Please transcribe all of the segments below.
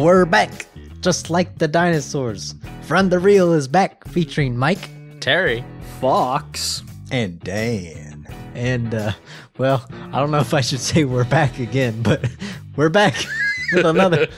We're back, just like the dinosaurs. Friend the Real is back, featuring Mike Terry. Fox. And Dan. and uh, well, I don't know if I should say we're back again, but we're back with another,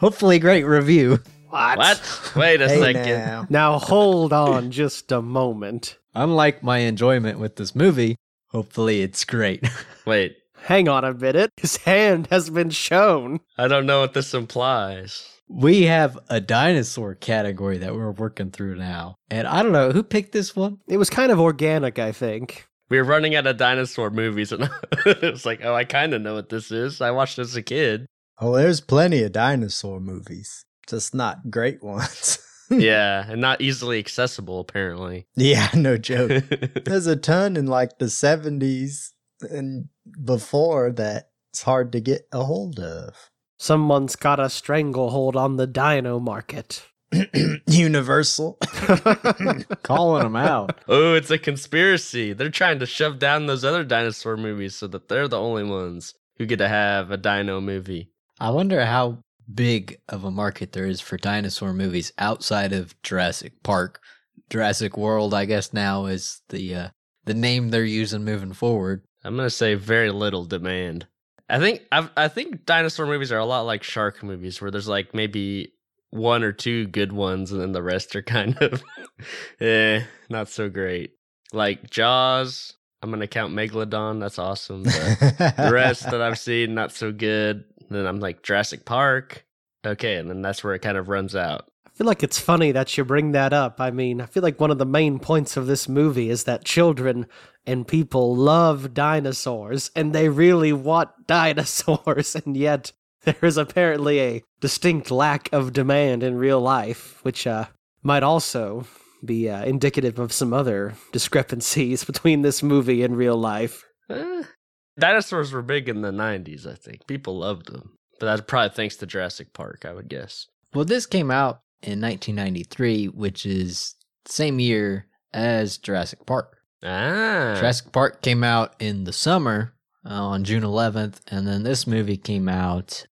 hopefully great review. What? What? Wait a Hey second. now. Now hold on just a moment. Unlike my enjoyment with this movie, hopefully it's great. Wait, Hang on a minute. His hand has been shown. I don't know what this implies. we have a dinosaur category that we're working through now, and I don't know who picked this one. It was kind of organic, I think. We were running out of dinosaur movies, and it was like, oh, I kind of know what this is. I watched as a kid. Oh, there's plenty of dinosaur movies, just not great ones. yeah, and not easily accessible, apparently. yeah, no joke. There's a ton in like the 70s and before that it's hard to get a hold of. Someone's got a stranglehold on the dino market. Universal. Calling them out. oh, it's a conspiracy. They're trying to shove down those other dinosaur movies so that they're the only ones who get to have a dino movie. I wonder how big of a market there is for dinosaur movies outside of Jurassic Park. Jurassic World, I guess now is the uh, the name they're using moving forward. I'm gonna say very little demand. I think I've, I think dinosaur movies are a lot like shark movies, where there's like maybe one or two good ones, and then the rest are kind of, eh, not so great. Like Jaws, I'm gonna count Megalodon. That's awesome. But the rest that I've seen, not so good. Then I'm like Jurassic Park. Okay, and then that's where it kind of runs out. I feel like it's funny that you bring that up. I mean, I feel like one of the main points of this movie is that children and people love dinosaurs and they really want dinosaurs, and yet there is apparently a distinct lack of demand in real life, which uh, might also be uh, indicative of some other discrepancies between this movie and real life. Eh, dinosaurs were big in the 90s, I think. People loved them. But that's probably thanks to Jurassic Park, I would guess. Well, this came out in 1993, which is the same year as Jurassic Park. Ah. Jurassic Park came out in the summer uh, on June 11th, and then this movie came out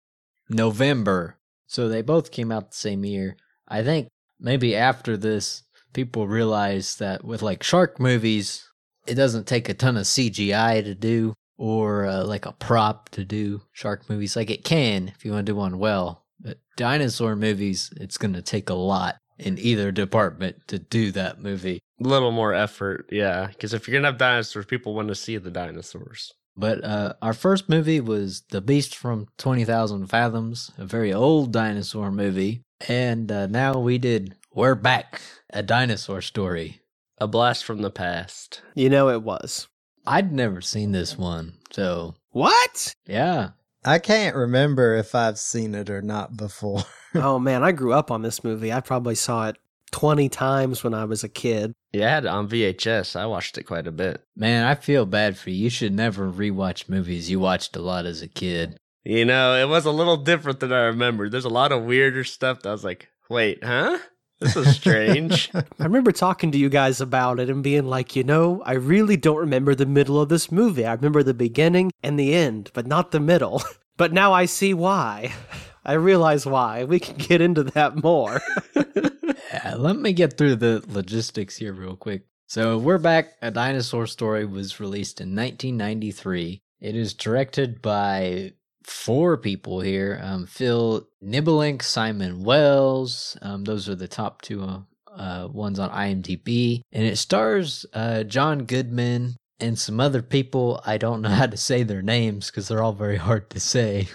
November. So they both came out the same year. I think maybe after this, people realized that with like shark movies, it doesn't take a ton of CGI to do or uh, like a prop to do shark movies. Like it can if you want to do one well. But dinosaur movies, it's going to take a lot in either department to do that movie. A little more effort, yeah. Because if you're gonna have dinosaurs, people want to see the dinosaurs. But uh, our first movie was The Beast from 20,000 Fathoms, a very old dinosaur movie. And uh, now we did We're Back, a dinosaur story. A blast from the past. You know it was. I'd never seen this one. So, What? yeah. I can't remember if I've seen it or not before. oh man, I grew up on this movie. I probably saw it 20 times when I was a kid. Yeah, I had it on VHS. I watched it quite a bit. Man, I feel bad for you. You should never rewatch movies you watched a lot as a kid. You know, it was a little different than I remembered. There's a lot of weirder stuff that I was like, wait, huh? This is strange. I remember talking to you guys about it and being like, you know, I really don't remember the middle of this movie. I remember the beginning and the end, but not the middle. But now I see why. I realize why. We can get into that more. Yeah, let me get through the logistics here real quick. So we're back. A Dinosaur Story was released in 1993. It is directed by four people here: um, Phil Nibbelink, Simon Wells. Um, those are the top two uh, uh, ones on IMDb, and it stars uh, John Goodman and some other people. I don't know how to say their names because they're all very hard to say.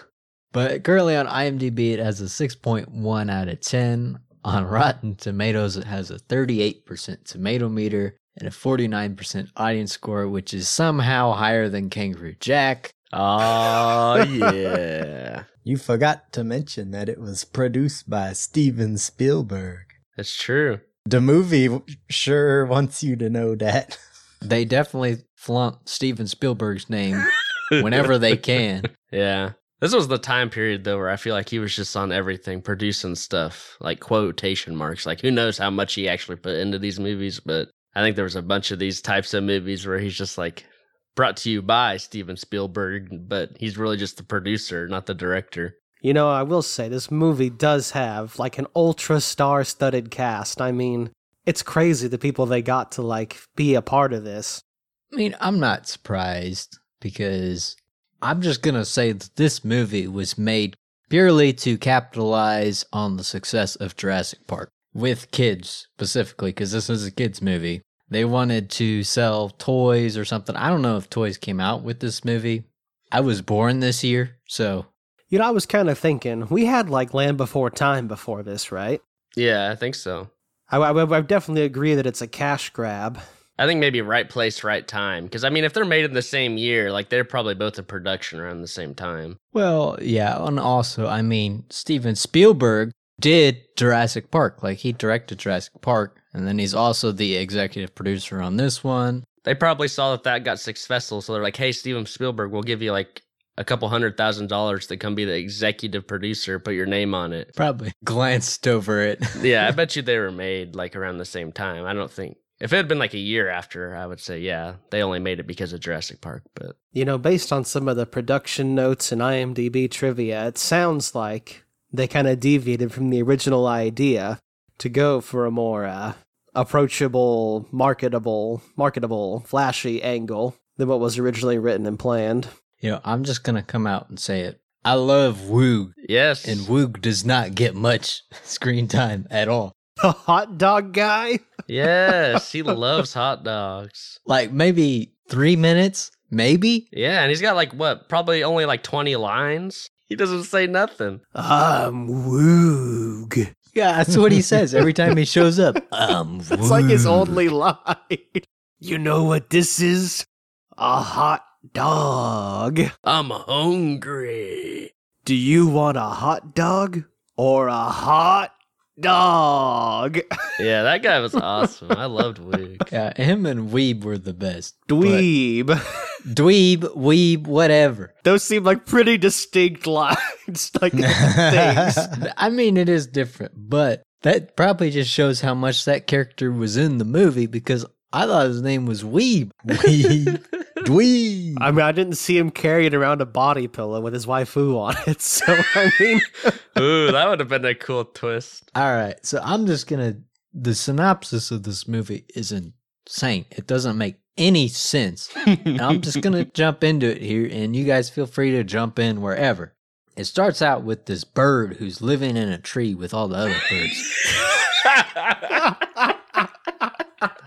But currently on IMDb, it has a 6.1 out of 10. On Rotten Tomatoes, it has a 38% tomato meter and a 49% audience score, which is somehow higher than Kangaroo Jack. Oh, yeah. you forgot to mention that it was produced by Steven Spielberg. That's true. The movie sure wants you to know that. They definitely flaunt Steven Spielberg's name whenever they can. Yeah. This was the time period though where I feel like he was just on everything, producing stuff, like quotation marks. Like who knows how much he actually put into these movies, but I think there was a bunch of these types of movies where he's just like brought to you by Steven Spielberg, but he's really just the producer, not the director. You know, I will say this movie does have like an ultra star studded cast. I mean, it's crazy the people they got to like be a part of this. I mean, I'm not surprised because I'm just going to say that this movie was made purely to capitalize on the success of Jurassic Park with kids specifically, because this is a kids' movie. They wanted to sell toys or something. I don't know if toys came out with this movie. I was born this year, so You know, I was kind of thinking we had like Land Before Time before this, right? Yeah, I think so. I, I, I definitely agree that it's a cash grab. I think maybe right place, right time. Because I mean, if they're made in the same year, like they're probably both in production around the same time. Well, yeah, and also, I mean, Steven Spielberg did Jurassic Park. Like he directed Jurassic Park, and then he's also the executive producer on this one. They probably saw that that got successful, so they're like, "Hey, Steven Spielberg, we'll give you like a couple hundred thousand dollars to come be the executive producer, put your name on it." Probably glanced over it. yeah, I bet you they were made like around the same time. I don't think if it had been like a year after, I would say yeah, they only made it because of Jurassic Park. But You know, based on some of the production notes and IMDb trivia, it sounds like they kind of deviated from the original idea to go for a more uh, approachable, marketable, marketable, flashy angle than what was originally written and planned. You know, I'm just gonna come out and say it. I love Woog, yes, and Woog does not get much screen time at all. The hot dog guy? yes, he loves hot dogs. Like maybe three minutes, maybe. Yeah, and he's got like what, probably only like twenty lines. He doesn't say nothing. I'm Woog. Yeah, that's what he says every time he shows up. Um, It's like his only line. You know what this is? A hot dog. I'm hungry. Do you want a hot dog or a hot dog? Yeah, that guy was awesome. I loved Wig. Yeah, him and Weeb were the best. But Dweeb. Dweeb, Weeb, whatever. Those seem like pretty distinct lines, like things. I mean, it is different, but that probably just shows how much that character was in the movie because I thought his name was Weeb. Weeb. Dweeb. I mean, I didn't see him carrying around a body pillow with his waifu on it. So, I mean, Ooh, that would have been a cool twist. All right, so I'm just gonna. The synopsis of this movie is insane. It doesn't make any sense. and I'm just gonna jump into it here, and you guys feel free to jump in wherever. It starts out with this bird who's living in a tree with all the other birds.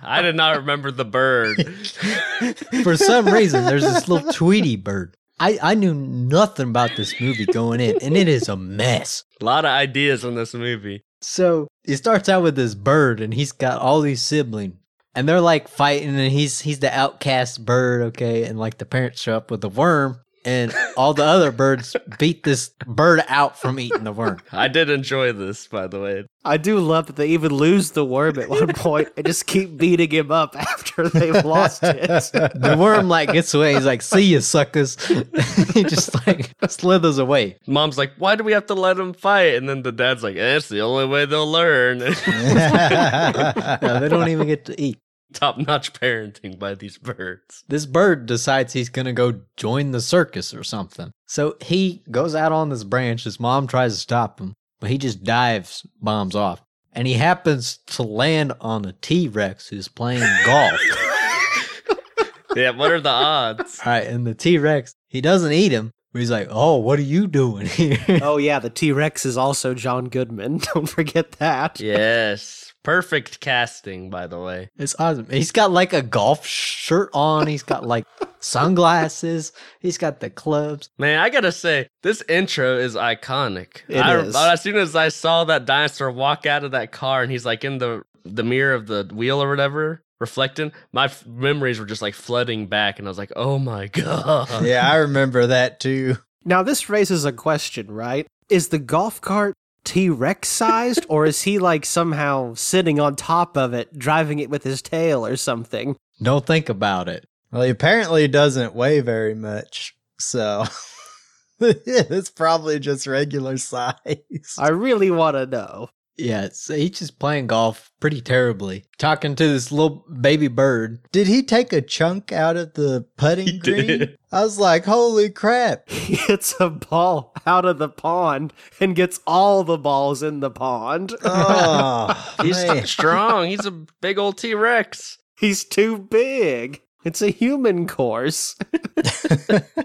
I did not remember the bird. For some reason, there's this little Tweety bird. I, I knew nothing about this movie going in, and it is a mess. A lot of ideas in this movie. So it starts out with this bird, and he's got all these siblings, and they're like fighting, and he's he's the outcast bird, okay, and like the parents show up with a worm, and all the other birds beat this bird out from eating the worm. I did enjoy this, by the way. I do love that they even lose the worm at one point and just keep beating him up after they've lost it. The worm like gets away. He's like, "See you, suckers!" he just like slithers away. Mom's like, why do we have to let them fight? And then the dad's like, eh, it's the only way they'll learn. No, they don't even get to eat. Top notch parenting by these birds. this bird decides he's gonna go join the circus or something. So he goes out on this branch. His mom tries to stop him, but he just dives, bombs off. And he happens to land on a T Rex who's playing golf. Yeah, what are the odds? All right, and the T Rex, he doesn't eat him, he's like, Oh, what are you doing here? Oh, yeah, the T Rex is also John Goodman. Don't forget that. Yes. Perfect casting, by the way. It's awesome. He's got like a golf shirt on. He's got like sunglasses. He's got the clubs. Man, I gotta say, this intro is iconic. It I, is. As soon as I saw that dinosaur walk out of that car and he's like in the the mirror of the wheel or whatever, reflecting, my f- memories were just like flooding back, and I was like, "Oh my god!" yeah, I remember that too. Now, this raises a question, right? Is the golf cart T Rex sized, or is he like somehow sitting on top of it, driving it with his tail or something? Don't think about it. Well, he apparently doesn't weigh very much, so it's probably just regular size. I really want to know. Yeah, so he's just playing golf pretty terribly, talking to this little baby bird. Did he take a chunk out of the putting He green? did. I was like, holy crap. He hits a ball out of the pond and gets all the balls in the pond. Oh, He's man. strong. He's a big old T Rex. He's too big. It's a human course.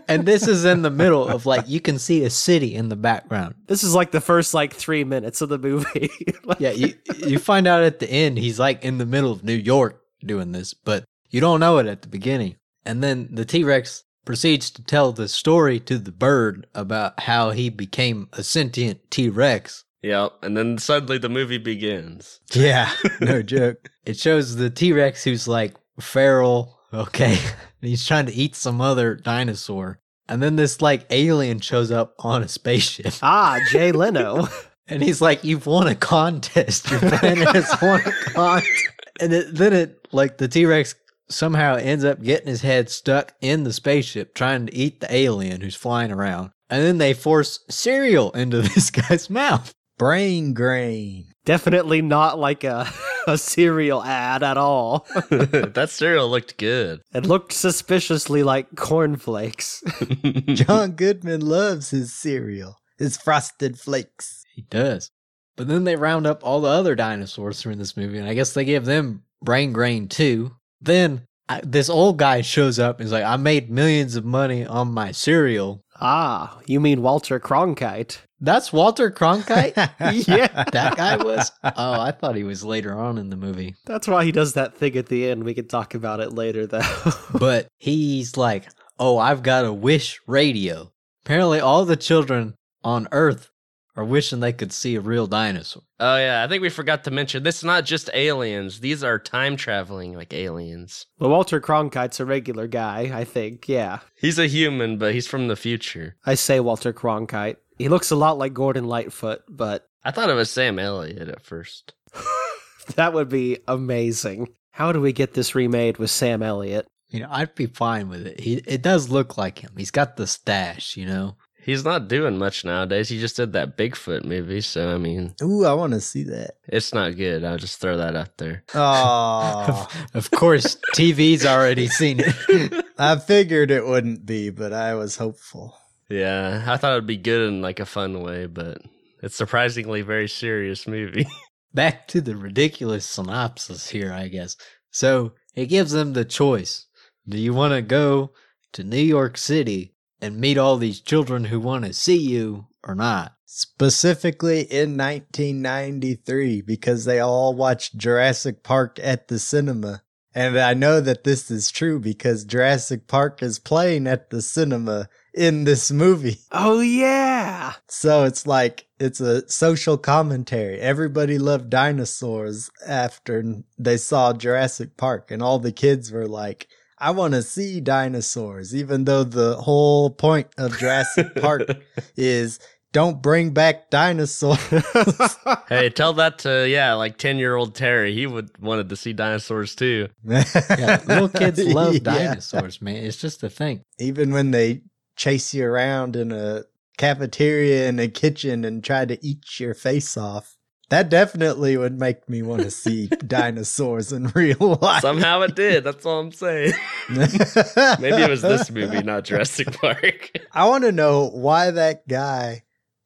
And this is in the middle of like, you can see a city in the background. This is like the first like three minutes of the movie. Like, Yeah, you, you find out at the end he's like in the middle of New York doing this, but you don't know it at the beginning. And then the T Rex proceeds to tell the story to the bird about how he became a sentient T Rex. Yeah, And then suddenly the movie begins. yeah, no joke. It shows the T Rex who's like feral, okay, and he's trying to eat some other dinosaur. And then this like alien shows up on a spaceship. ah, Jay Leno. And he's like, "You've won a contest. Your planet has won a contest." And it, then it, like, the T Rex somehow ends up getting his head stuck in the spaceship, trying to eat the alien who's flying around. And then they force cereal into this guy's mouth. Brain grain. Definitely not like a, a cereal ad at all. that cereal looked good. It looked suspiciously like cornflakes. John Goodman loves his cereal, his frosted flakes. He does. But then they round up all the other dinosaurs through this movie, and I guess they give them brain grain too. Then I, this old guy shows up and is like, I made millions of money on my cereal. ah, you mean Walter Cronkite? That's Walter Cronkite? yeah. that guy was? Oh, I thought he was later on in the movie. That's why he does that thing at the end. We can talk about it later, though. But he's like, Oh, I've got a wish radio. Apparently, all the children on Earth are wishing they could see a real dinosaur. Oh yeah, I think we forgot to mention this is not just aliens. These are time traveling like aliens. well, Walter Cronkite's a regular guy, I think. Yeah. He's a human, but he's from the future. I say Walter Cronkite. He looks a lot like Gordon Lightfoot, but I thought it was Sam Elliott at first. that would be amazing. How do we get this remade with Sam Elliott? You know, I'd be fine with it. He it does look like him. He's got the stash, you know. He's not doing much nowadays. He just did that Bigfoot movie, so I mean, Ooh, I want to see that. it's not good. I'll just throw that out there. Oh, of course, TV's already seen it. I figured it wouldn't be, but I was hopeful. Yeah, I thought it'd be good in like a fun way, but it's surprisingly very serious movie. Back to the ridiculous synopsis here, I guess. So it gives them the choice. Do you want to go to New York City and meet all these children who want to see you or not? Specifically in 1993, because they all watched Jurassic Park at the cinema. And I know that this is true because Jurassic Park is playing at the cinema in this movie. Oh, yeah. So it's like it's a social commentary. Everybody loved dinosaurs after they saw Jurassic Park, and all the kids were like, I want to see dinosaurs, even though the whole point of Jurassic Park is don't bring back dinosaurs. hey, tell that to yeah, like ten year old Terry. He would wanted to see dinosaurs too. Yeah, little kids love Yeah. dinosaurs, man. It's just a thing. Even when they chase you around in a cafeteria in a kitchen and try to eat your face off. That definitely would make me want to see dinosaurs in real life. Somehow it did. That's all I'm saying. Maybe it was this movie, not Jurassic Park. I want to know why that guy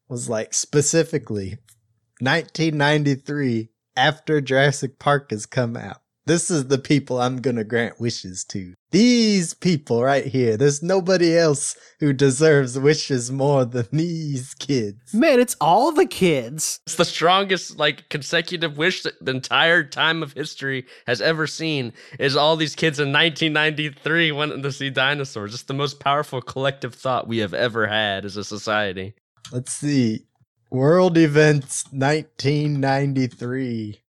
was like specifically 1993 after Jurassic Park has come out. This is the people I'm going to grant wishes to. These people right here. There's nobody else who deserves wishes more than these kids. Man, it's all the kids. It's the strongest like consecutive wish that the entire time of history has ever seen. Is all these kids in 1993 wanting to see dinosaurs? It's the most powerful collective thought we have ever had as a society. Let's see. World events 1993.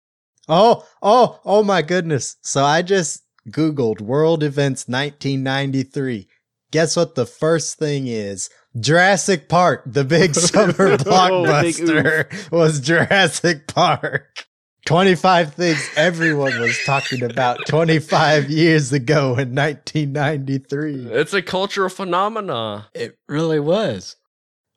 Oh, oh, oh my goodness. So I just Googled world events 1993. Guess what the first thing is? Jurassic Park, the big summer Oh, big blockbuster was Jurassic Park. 25 things everyone was talking about 25 years ago in 1993. It's a cultural phenomena. It really was.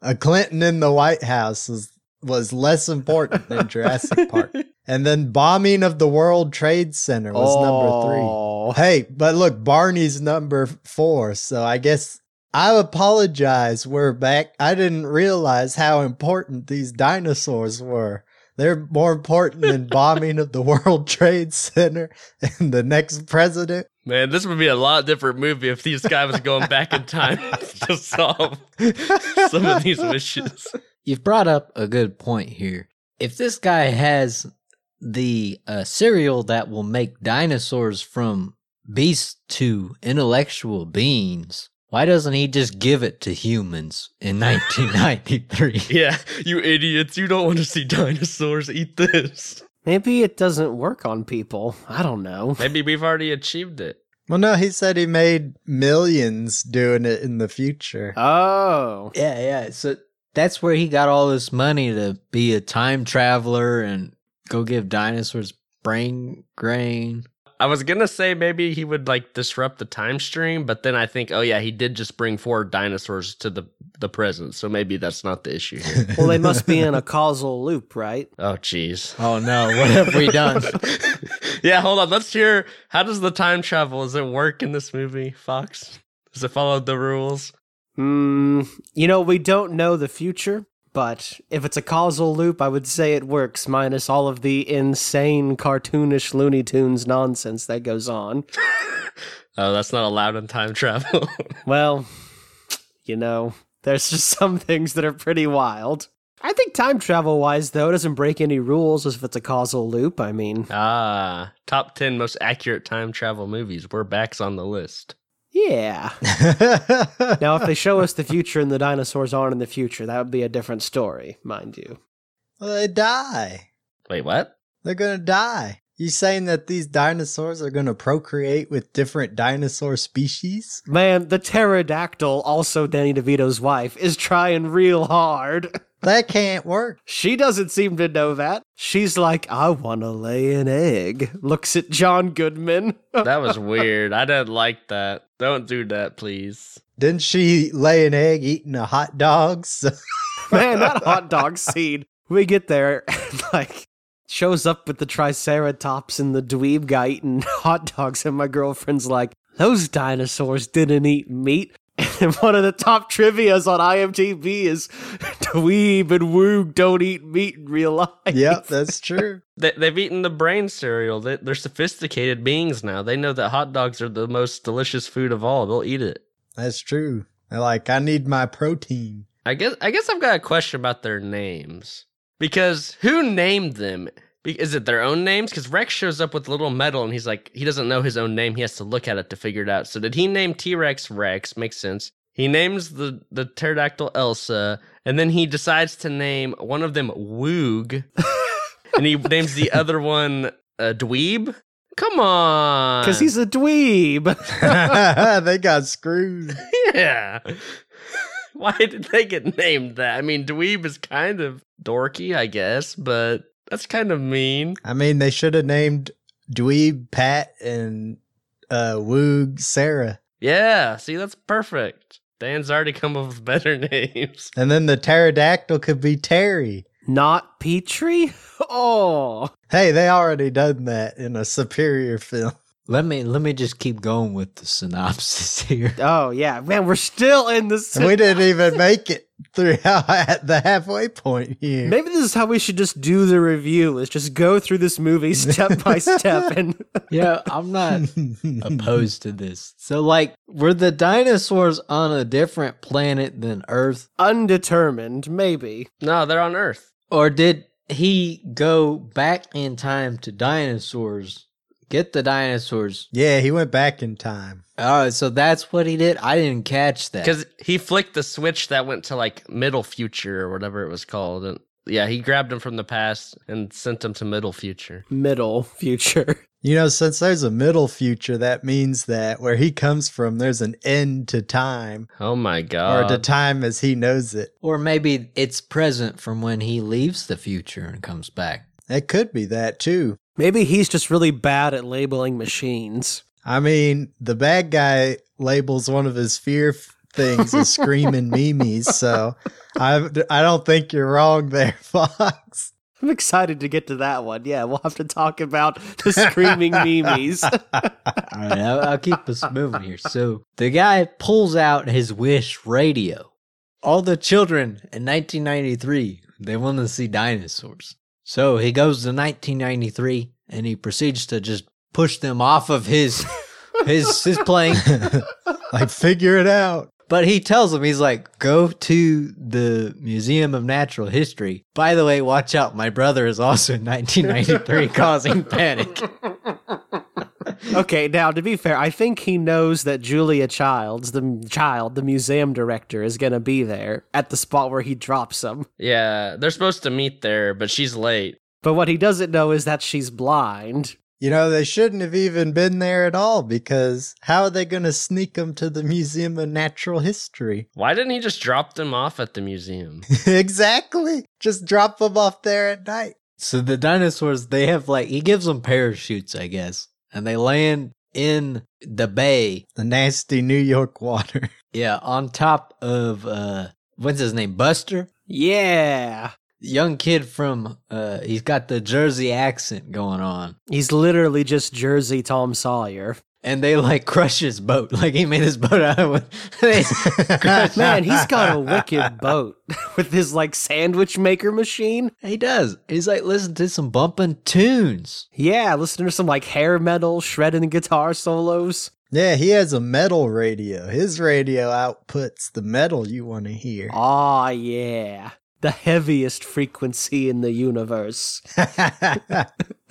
A Clinton in the White House was was less important than Jurassic Park. And then bombing of the World Trade Center was number three. Oh. Hey, but look, Barney's number four. So I guess I apologize. We're back. I didn't realize how important these dinosaurs were. They're more important than bombing of the World Trade Center and the next president. Man, this would be a lot different movie if this guy was going back in time to solve some of these wishes. You've brought up a good point here. If this guy has the uh, cereal that will make dinosaurs from beasts to intellectual beings, why doesn't he just give it to humans in 1993? Yeah, you idiots. You don't want to see dinosaurs eat this. Maybe it doesn't work on people. I don't know. Maybe we've already achieved it. Well, no, he said he made millions doing it in the future. Oh. yeah, yeah. So that's where he got all this money to be a time traveler and go give dinosaurs brain grain. I was gonna say maybe he would like disrupt the time stream, but then I think, oh yeah, he did just bring four dinosaurs to the the present, so maybe that's not the issue here. Well, they must be in a causal loop, right? oh jeez. Oh no, what have we done? yeah, hold on. Let's hear how does the time travel? Does it work in this movie, Fox? Does it follow the rules? Hmm. You know, we don't know the future, but if it's a causal loop, I would say it works, minus all of the insane cartoonish Looney Tunes nonsense that goes on. Oh, that's not allowed in time travel. Well, you know, there's just some things that are pretty wild. I think time travel wise, though, it doesn't break any rules as if it's a causal loop. I mean, ah, top ten most accurate time travel movies. We're back's on the list. Yeah. Now, if they show us the future and the dinosaurs aren't in the future, that would be a different story, mind you. well, they die. Wait, what? They're gonna die. You saying that these dinosaurs are gonna procreate with different dinosaur species? Man, the pterodactyl, also Danny DeVito's wife, is trying real hard. That can't work. She doesn't seem to know that. She's like, I want to lay an egg. Looks at John Goodman. That was weird. I didn't like that. Don't do that, please. Didn't she lay an egg eating a hot dog? Man, that hot dog scene. We get there, and like, shows up with the Triceratops and the dweeb guy eating hot dogs, and my girlfriend's like, those dinosaurs didn't eat meat. And one of the top trivias on IMDb is dweeb and woog don't eat meat in real life. yep, that's true. They, they've eaten the brain cereal. They, they're sophisticated beings now. They know that hot dogs are the most delicious food of all. They'll eat it. That's true. They're like, I need my protein. I guess. I guess I've got a question about their names because who named them? Be- Is it their own names? Because Rex shows up with a little medal and he's like, he doesn't know his own name. He has to look at it to figure it out. So did he name T Rex Rex? Makes sense. He names the the pterodactyl Elsa, and then he decides to name one of them Woog, and he names the other one uh, Dweeb. Come on, Because he's a dweeb. they got screwed. yeah. Why did they get named that? I mean, Dweeb is kind of dorky, I guess, but that's kind of mean. I mean, they should have named Dweeb Pat and uh, Woog Sarah. Yeah, see, that's perfect. Dan's already come up with better names. And then the pterodactyl could be Terry. Not Petrie? Oh. Hey, they already done that in a superior film. Let me let me just keep going with the synopsis here. Oh, yeah. Man, we're still in the. And we didn't even make it through at the halfway point here. Maybe this is how we should just do the review is just go through this movie step by step and Yeah, I'm not opposed to this. So like were the dinosaurs on a different planet than Earth undetermined, maybe. No, they're on Earth. or did he go back in time to dinosaurs? Get the dinosaurs. yeah, he went back in time. Oh, so that's what he did. I didn't catch that. Because he flicked the switch that went to like middle future or whatever it was called. And yeah, he grabbed him from the past and sent him to middle future. Middle future. You know, since there's a middle future, that means that where he comes from, there's an end to time, Oh my God. or god. to time as he knows it. or maybe it's present from when he leaves the future and comes back. It could be that too. Maybe he's just really bad at labeling machines. I mean, the bad guy labels one of his fear f- things as screaming memes. So I I don't think you're wrong there, Fox. I'm excited to get to that one. Yeah, we'll have to talk about the screaming memes. All right, I'll, I'll keep us moving here. So the guy pulls out his Wish radio. All the children in 1993 they want to see dinosaurs. So he goes to 1993 and he proceeds to just push them off of his his his plane. like figure it out. But he tells them, he's like, go to the Museum of Natural History. By the way, watch out. My brother is also in 1993 causing panic. okay, now to be fair, I think he knows that Julia Childs, the child, the museum director, is going to be there at the spot where he drops him. Yeah, they're supposed to meet there, but she's late. But what he doesn't know is that she's blind. You know, they shouldn't have even been there at all because how are they going to sneak them to the Museum of Natural History? Why didn't he just drop them off at the museum? exactly. Just drop them off there at night. So the dinosaurs, they have like, he gives them parachutes, I guess, and they land in the bay. The nasty New York water. Yeah, on top of, uh, what's his name? Buster? Yeah. Young kid from, uh, he's got the Jersey accent going on. He's literally just Jersey Tom Sawyer. And they like crush his boat. Like he made his boat out of wood. Man, he's got a wicked boat with his like sandwich maker machine. He does. He's like listen to some bumping tunes. Yeah, listen to some like hair metal, shredding guitar solos. Yeah, he has a metal radio. His radio outputs the metal you want to hear. Aw, yeah. The heaviest frequency in the universe.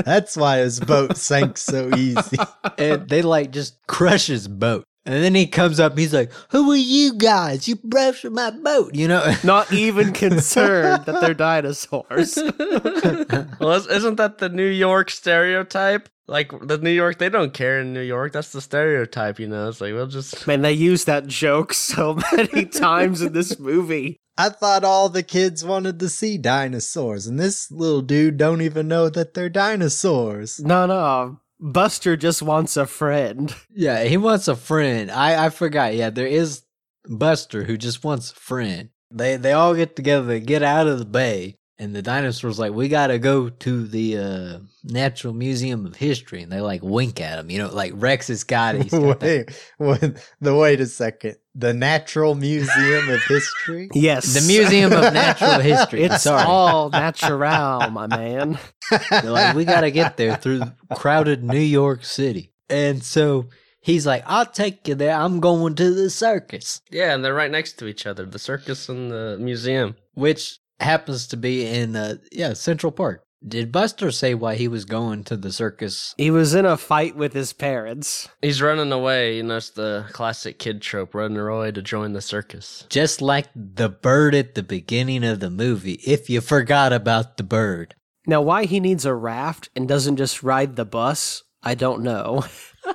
That's why his boat sank so easy. And they like just crush his boat. And then he comes up, he's like, Who are you guys? You brushed my boat, you know? Not even concerned that they're dinosaurs. well, isn't that the New York stereotype? Like the New York, they don't care in New York. That's the stereotype, you know. It's like we'll just man, they use that joke so many times in this movie. I thought all the kids wanted to see dinosaurs, and this little dude don't even know that they're dinosaurs. No, no. Buster just wants a friend. Yeah, he wants a friend. I, I forgot. Yeah, there is Buster who just wants a friend. They they all get together, they get out of the bay, and the dinosaurs like, we gotta go to the uh, Natural Museum of History, and they like wink at him. You know, like Rex has got it. He's wait, wait, the wait a second. The Natural Museum of History. Yes. the Museum of Natural History. It's Sorry, all natural, my man. They're like, we gotta get there through crowded New York City, and so. He's like, I'll take you there. I'm going to the circus, yeah, and they're right next to each other, the circus and the museum. which happens to be in, uh, yeah, Central Park. Did Buster say why he was going to the circus? He was in a fight with his parents. He's running away. You know, it's the classic kid trope: running away to join the circus. Just like the bird at the beginning of the movie, if you forgot about the bird. Now, why he needs a raft and doesn't just ride the bus, I don't know.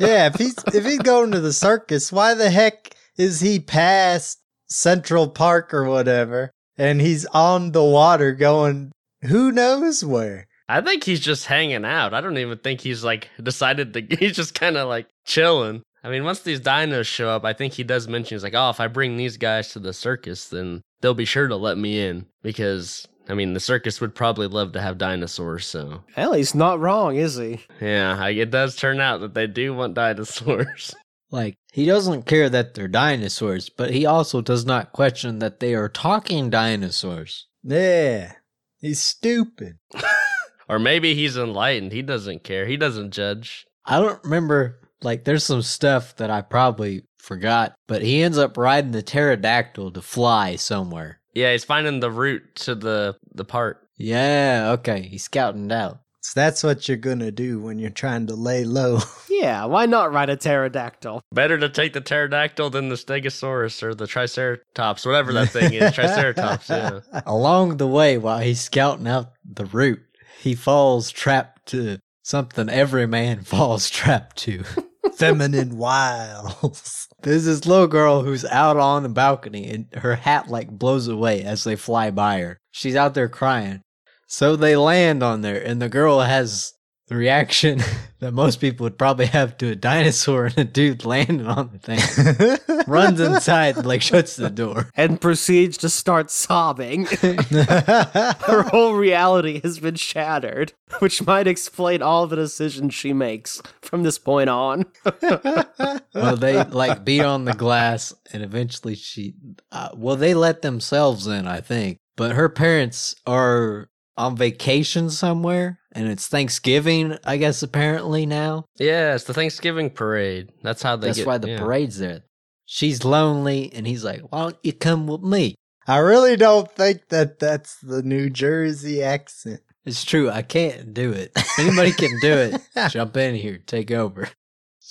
yeah, if he's if he's going to the circus, why the heck is he past Central Park or whatever, and he's on the water going who knows where? I think he's just hanging out. I don't even think he's like decided to. He's just kind of like chilling. I mean, once these dinos show up, I think he does mention he's like, "Oh, if I bring these guys to the circus, then they'll be sure to let me in because." I mean, the circus would probably love to have dinosaurs, so Hell, he's not wrong, is he? yeah, it does turn out that they do want dinosaurs. Like, he doesn't care that they're dinosaurs, but he also does not question that they are talking dinosaurs. Yeah, he's stupid. or maybe he's enlightened. He doesn't care. He doesn't judge. I don't remember, like, there's some stuff that I probably forgot, but he ends up riding the pterodactyl to fly somewhere. Yeah, he's finding the route to the the part. Yeah, okay, he's scouting it out. So that's what you're gonna do when you're trying to lay low. Yeah, why not ride a pterodactyl? Better to take the pterodactyl than the stegosaurus or the triceratops, whatever that thing is. Triceratops, yeah. Along the way, while he's scouting out the route, he falls trapped to something every man falls trapped to. Feminine wiles. There's this little girl who's out on the balcony and her hat like blows away as they fly by her. She's out there crying. So they land on there and the girl has the reaction that most people would probably have to a dinosaur and a dude landing on the thing. Runs inside, like shuts the door. and proceeds to start sobbing. Her whole reality has been shattered, which might explain all the decisions she makes from this point on. Well, they like beat on the glass, and eventually she. Uh, well, they let themselves in, I think. But her parents are on vacation somewhere, and it's Thanksgiving, I guess. Apparently now, Yeah, it's the Thanksgiving parade. That's how they that's get. why the yeah. parade's there. She's lonely, and he's like, "Why don't you come with me?" I really don't think that that's the New Jersey accent. It's true. I can't do it. Anybody can do it. Jump in here, take over.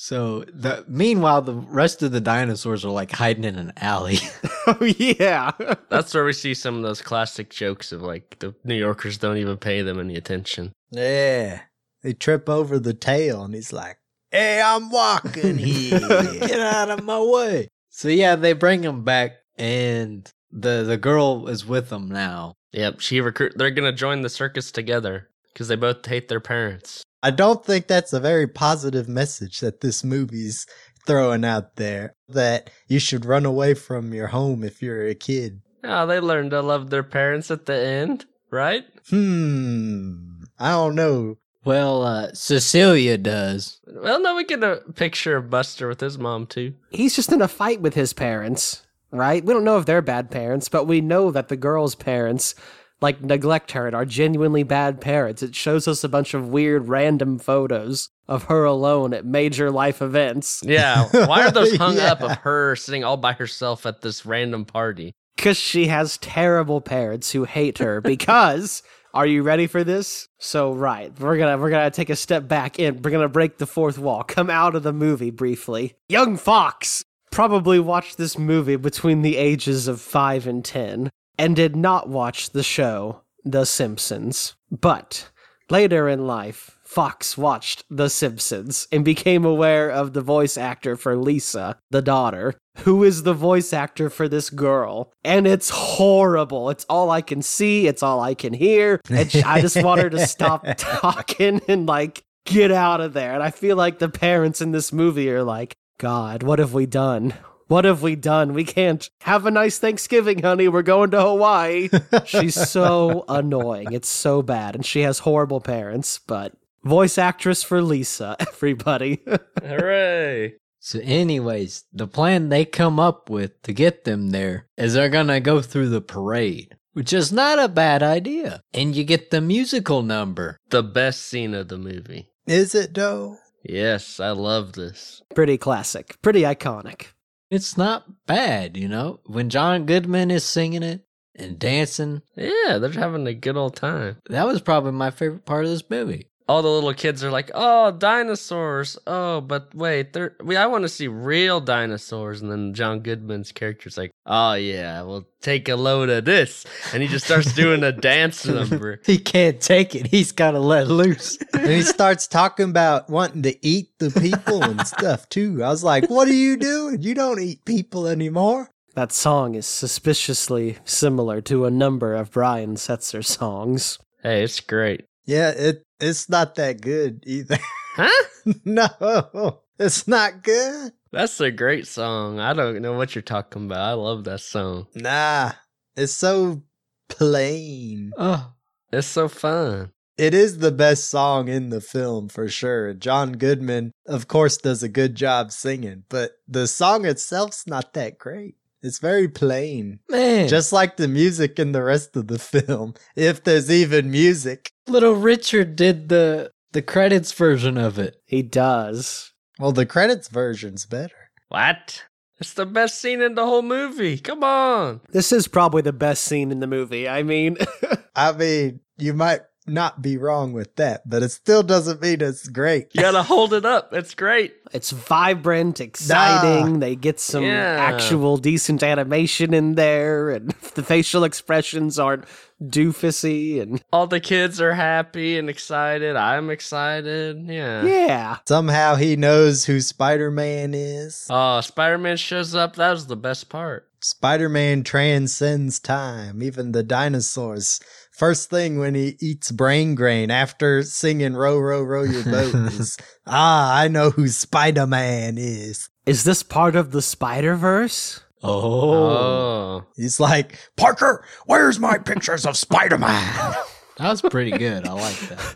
So the meanwhile, the rest of the dinosaurs are like hiding in an alley. oh, yeah. That's where we see some of those classic jokes of like the New Yorkers don't even pay them any attention. Yeah. They trip over the tail and he's like, Hey, I'm walking here. Get out of my way. So yeah, they bring him back, and the the girl is with them now. Yep, she recruit. They're gonna join the circus together because they both hate their parents. I don't think that's a very positive message that this movie's throwing out there. That you should run away from your home if you're a kid. Oh, they learn to love their parents at the end, right? Hmm. I don't know. Well, uh, Cecilia does. Well, no, we get a picture of Buster with his mom too. He's just in a fight with his parents, right? We don't know if they're bad parents, but we know that the girl's parents like neglect her and are genuinely bad parents. It shows us a bunch of weird random photos of her alone at major life events. Yeah, why are those hung up of her sitting all by herself at this random party? Cause she has terrible parents who hate her because are you ready for this? So right, we're gonna we're gonna take a step back in. We're gonna break the fourth wall. Come out of the movie briefly. Young Fox probably watched this movie between the ages of five and ten and did not watch the show The Simpsons. But later in life, Fox watched The Simpsons and became aware of the voice actor for Lisa, the daughter, who is the voice actor for this girl. And it's horrible. It's all I can see, it's all I can hear. And I just want her to stop talking and like get out of there. And I feel like the parents in this movie are like, God, what have we done? What have we done? We can't have a nice Thanksgiving, honey. We're going to Hawaii. She's so annoying. It's so bad. And she has horrible parents, but voice actress for Lisa, everybody. Hooray! So, anyways, the plan they come up with to get them there is they're gonna go through the parade, which is not a bad idea. And you get the musical number. The best scene of the movie. Is it though? Yes, I love this. pretty classic, pretty iconic. It's not bad, you know, when John Goodman is singing it and dancing. Yeah, they're having a good old time. That was probably my favorite part of this movie. All the little kids are like, "Oh, dinosaurs! Oh, but wait, they're we I want to see real dinosaurs." And then John Goodman's character's like, "Oh yeah, we'll take a load of this," and he just starts doing a dance number. He can't take it. He's got to let loose. And he starts talking about wanting to eat the people and stuff too. I was like, What are you doing? You don't eat people anymore. That song is suspiciously similar to a number of Brian Setzer songs. Hey, it's great, Yeah, it it's not that good either. huh? no, it's not good. That's a great song. I don't know what you're talking about. I love that song. Nah, it's so plain. oh, It's so fun. It is the best song in the film for sure. John Goodman, of course, does a good job singing, but the song itself's not that great. It's very plain. man. Just like the music in the rest of the film, if there's even music. little Richard did the the credits version of it. He does. Well, the credits version's better. What? It's the best scene in the whole movie. Come on. This is probably the best scene in the movie. I mean, I mean, you might not be wrong with that, but it still doesn't mean it's great. You gotta hold it up. It's great. it's vibrant, exciting. Nah. They get some Yeah. actual decent animation in there, and the facial expressions aren't doofusy. And All the kids are happy and excited. I'm excited. Yeah. yeah, Somehow he knows who Spider Man is. Oh, Spider Man shows up. That was the best part. Spider Man transcends time. Even the dinosaurs first thing when he eats brain grain after singing "Row, row, row your boat" is, "Ah, I know who Spider Man is." Is this part of the Spider Verse? Oh. Oh. He's like, "Parker, where's my pictures of Spider Man?" That was pretty good. I like that.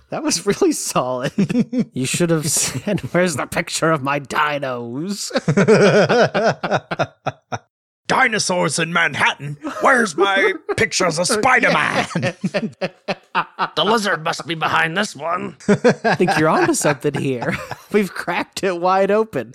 That was really solid. you should have said, Where's the picture of my dinos? Dinosaurs in Manhattan. Where's my pictures of Spider Man? The lizard must be behind this one. I think you're onto something here. We've cracked it wide open.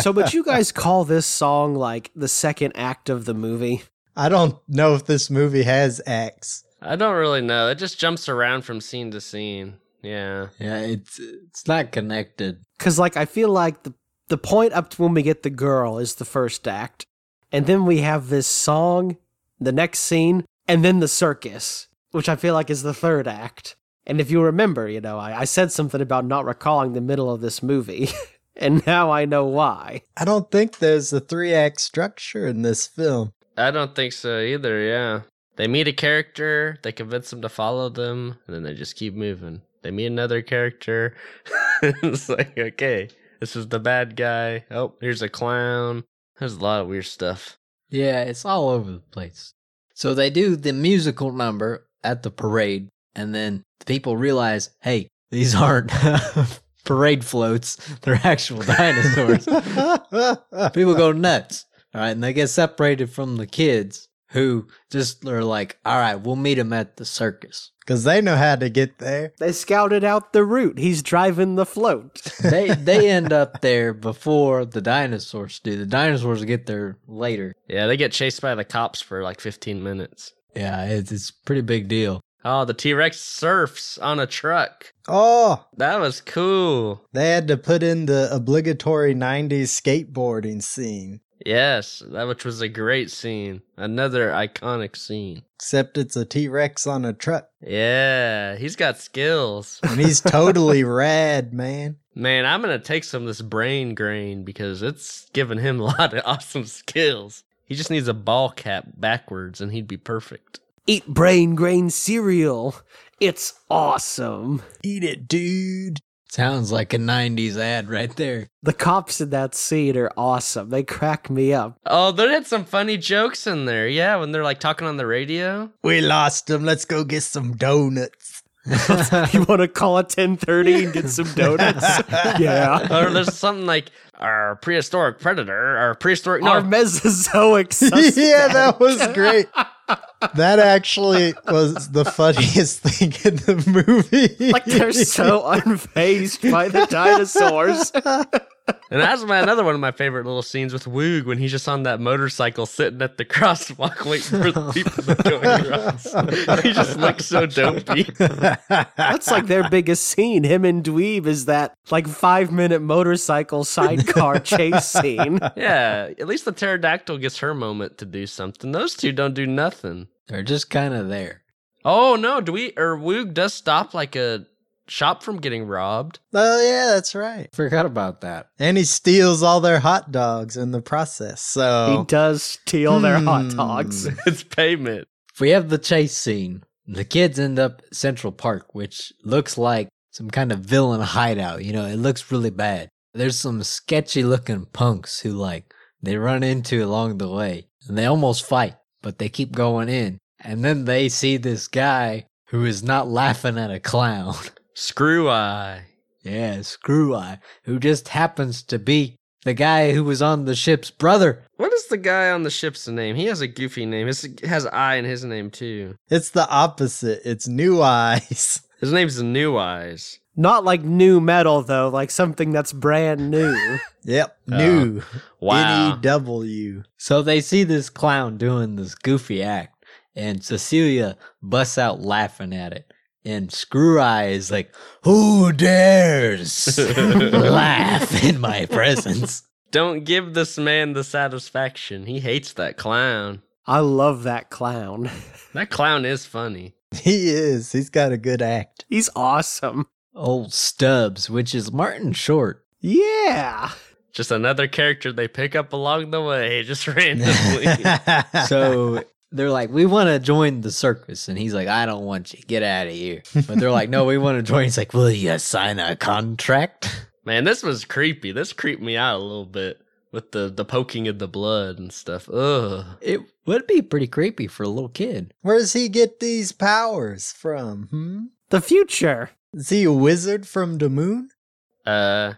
So, would you guys call this song like the second act of the movie? I don't know if this movie has acts. I don't really know. It just jumps around from scene to scene. Yeah. Yeah, it's it's not connected. Because, like, I feel like the, the point up to when we get the girl is the first act. And then we have this song, the next scene, and then the circus, which I feel like is the third act. And if you remember, you know, I, I said something about not recalling the middle of this movie. and now I know why. I don't think there's a three act structure in this film. I don't think so either. Yeah. They meet a character, they convince them to follow them, and then they just keep moving. They meet another character. it's like, okay, this is the bad guy. Oh, here's a clown. There's a lot of weird stuff. Yeah, it's all over the place. So they do the musical number at the parade, and then the people realize, hey, these aren't parade floats, they're actual dinosaurs. people go nuts. All right, and they get separated from the kids who just are like, all right, we'll meet him at the circus. Because they know how to get there. They scouted out the route. He's driving the float. They they end up there before the dinosaurs do. The dinosaurs get there later. Yeah, they get chased by the cops for like 15 minutes. Yeah, it's it's pretty big deal. Oh, the T Rex surfs on a truck. Oh, That was cool. they had to put in the obligatory 90s skateboarding scene. Yes, that which was a great scene. Another iconic scene. Except it's a T Rex on a truck. Yeah, he's got skills. And he's totally rad, man. Man, I'm gonna take some of this brain grain because it's giving him a lot of awesome skills. He just needs a ball cap backwards and he'd be perfect. Eat brain grain cereal. It's awesome. Eat it, dude. Sounds like a 90s ad right there. The cops in that scene are awesome. They crack me up. Oh, they had some funny jokes in there. Yeah, when they're like talking on the radio. We lost them. Let's go get some donuts. you want to call at 1030 and get some donuts? yeah. or there's something like our prehistoric predator, our prehistoric no, Our Mesozoic suspect. yeah, that was great. That actually was the funniest thing in the movie. Like they're so unfazed by the dinosaurs. And that's my another one of my favorite little scenes with Woog when he's just on that motorcycle sitting at the crosswalk waiting for the people to go across. he just looks so dopey. That's like their biggest scene. Him and Dweeb is that like five minute motorcycle sidecar chase scene. Yeah, at least the pterodactyl gets her moment to do something. Those two don't do nothing. They're just kind of there. Oh no, do we or Woog does stop like a shop from getting robbed. oh, yeah, that's right. Forgot about that. And he steals all their hot dogs in the process. So he does steal their hot Hmm. dogs. it's payment. We have the chase scene, the kids end up Central Park, which looks like some kind of villain hideout. You know, it looks really bad. There's some sketchy looking punks who like they run into along the way and they almost fight, but they keep going in. And then they see this guy who is not laughing at a clown. Screw eye. yeah, Screw Eye, who just happens to be the guy who was on the ship's brother. What is the guy on the ship's name? He has a goofy name. His has I in his name too. it's the opposite. It's New Eyes. His name's New Eyes. Not like new metal though, like something that's brand new. Yep, uh, New. Wow. N E W. So they see this clown doing this goofy act, and Cecilia busts out laughing at it. And Screw Eye is like, Who dares laugh in my presence? Don't give this man the satisfaction. He hates that clown. I love that clown. That clown is funny. He is. He's got a good act. He's awesome. Old Stubbs, which is Martin Short. Yeah. Just another character they pick up along the way, just randomly. So they're like, we want to join the circus. And he's like, I don't want you. Get out of here. But they're like, no, we want to join. He's like, will you sign a contract? Man, this was creepy. This creeped me out a little bit with the the poking of the blood and stuff. Ugh. It would be pretty creepy for a little kid. Where does he get these powers from? Hmm? The future. Is he a wizard from the moon? Uh,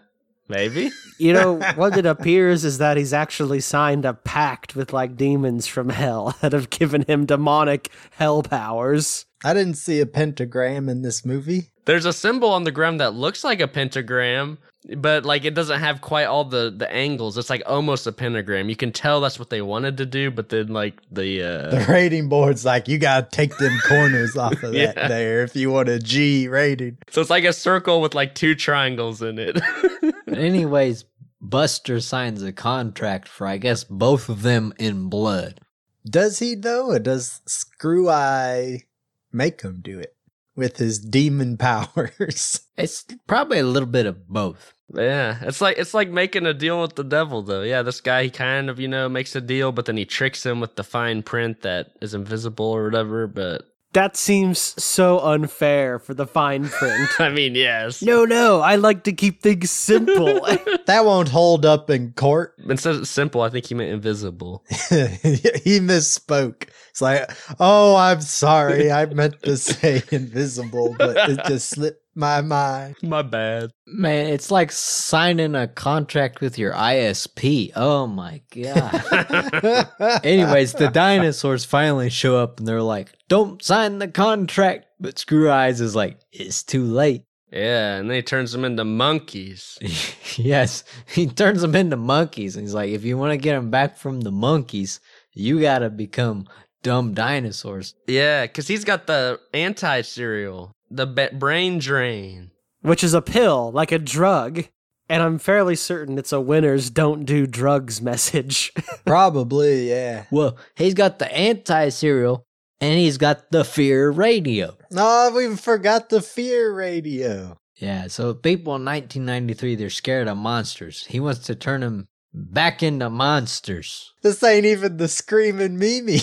maybe. You know, what it appears is that he's actually signed a pact with like demons from hell that have given him demonic hell powers. I didn't see a pentagram in this movie. There's a symbol on the ground that looks like a pentagram, but like it doesn't have quite all the the angles. It's like almost a pentagram. You can tell that's what they wanted to do, but then like the uh The rating board's like, you gotta take them corners off of that Yeah. there if you want a G rating. so it's like a circle with like two triangles in it. Anyways, Buster signs a contract for, I guess, both of them in blood. Does he though, or does Screw Eye make him do it with his demon powers? It's probably a little bit of both. yeah, it's like it's like making a deal with the devil though. Yeah, this guy he kind of, you know, makes a deal, but then he tricks him with the fine print that is invisible or whatever, but That seems so unfair for the fine print. I mean, yes. no, no, I like to keep things simple. that won't hold up in court. Instead of simple, I think he meant invisible. he misspoke. It's like, oh, I'm sorry. I meant to say invisible, but it just slipped my mind. My bad. Man, it's like signing a contract with your ISP. Oh my god. Anyways, the dinosaurs finally show up and they're like, "Don't sign the contract." But Screw Eyes is like, "It's too late." Yeah, and then he turns them into monkeys. yes, he turns them into monkeys and he's like, "If you want to get them back from the monkeys, you got to become dumb dinosaurs." Yeah, because he's got the anti cereal, the be- brain drain. which is a pill, like a drug. And I'm fairly certain it's a winners don't do drugs message. Probably, yeah. Well, he's got the anti-cereal and he's got the fear radio. No, we forgot the fear radio. Yeah, so people in 1993 they're scared of monsters. He wants to turn them back into monsters. This ain't even the screaming Mimi.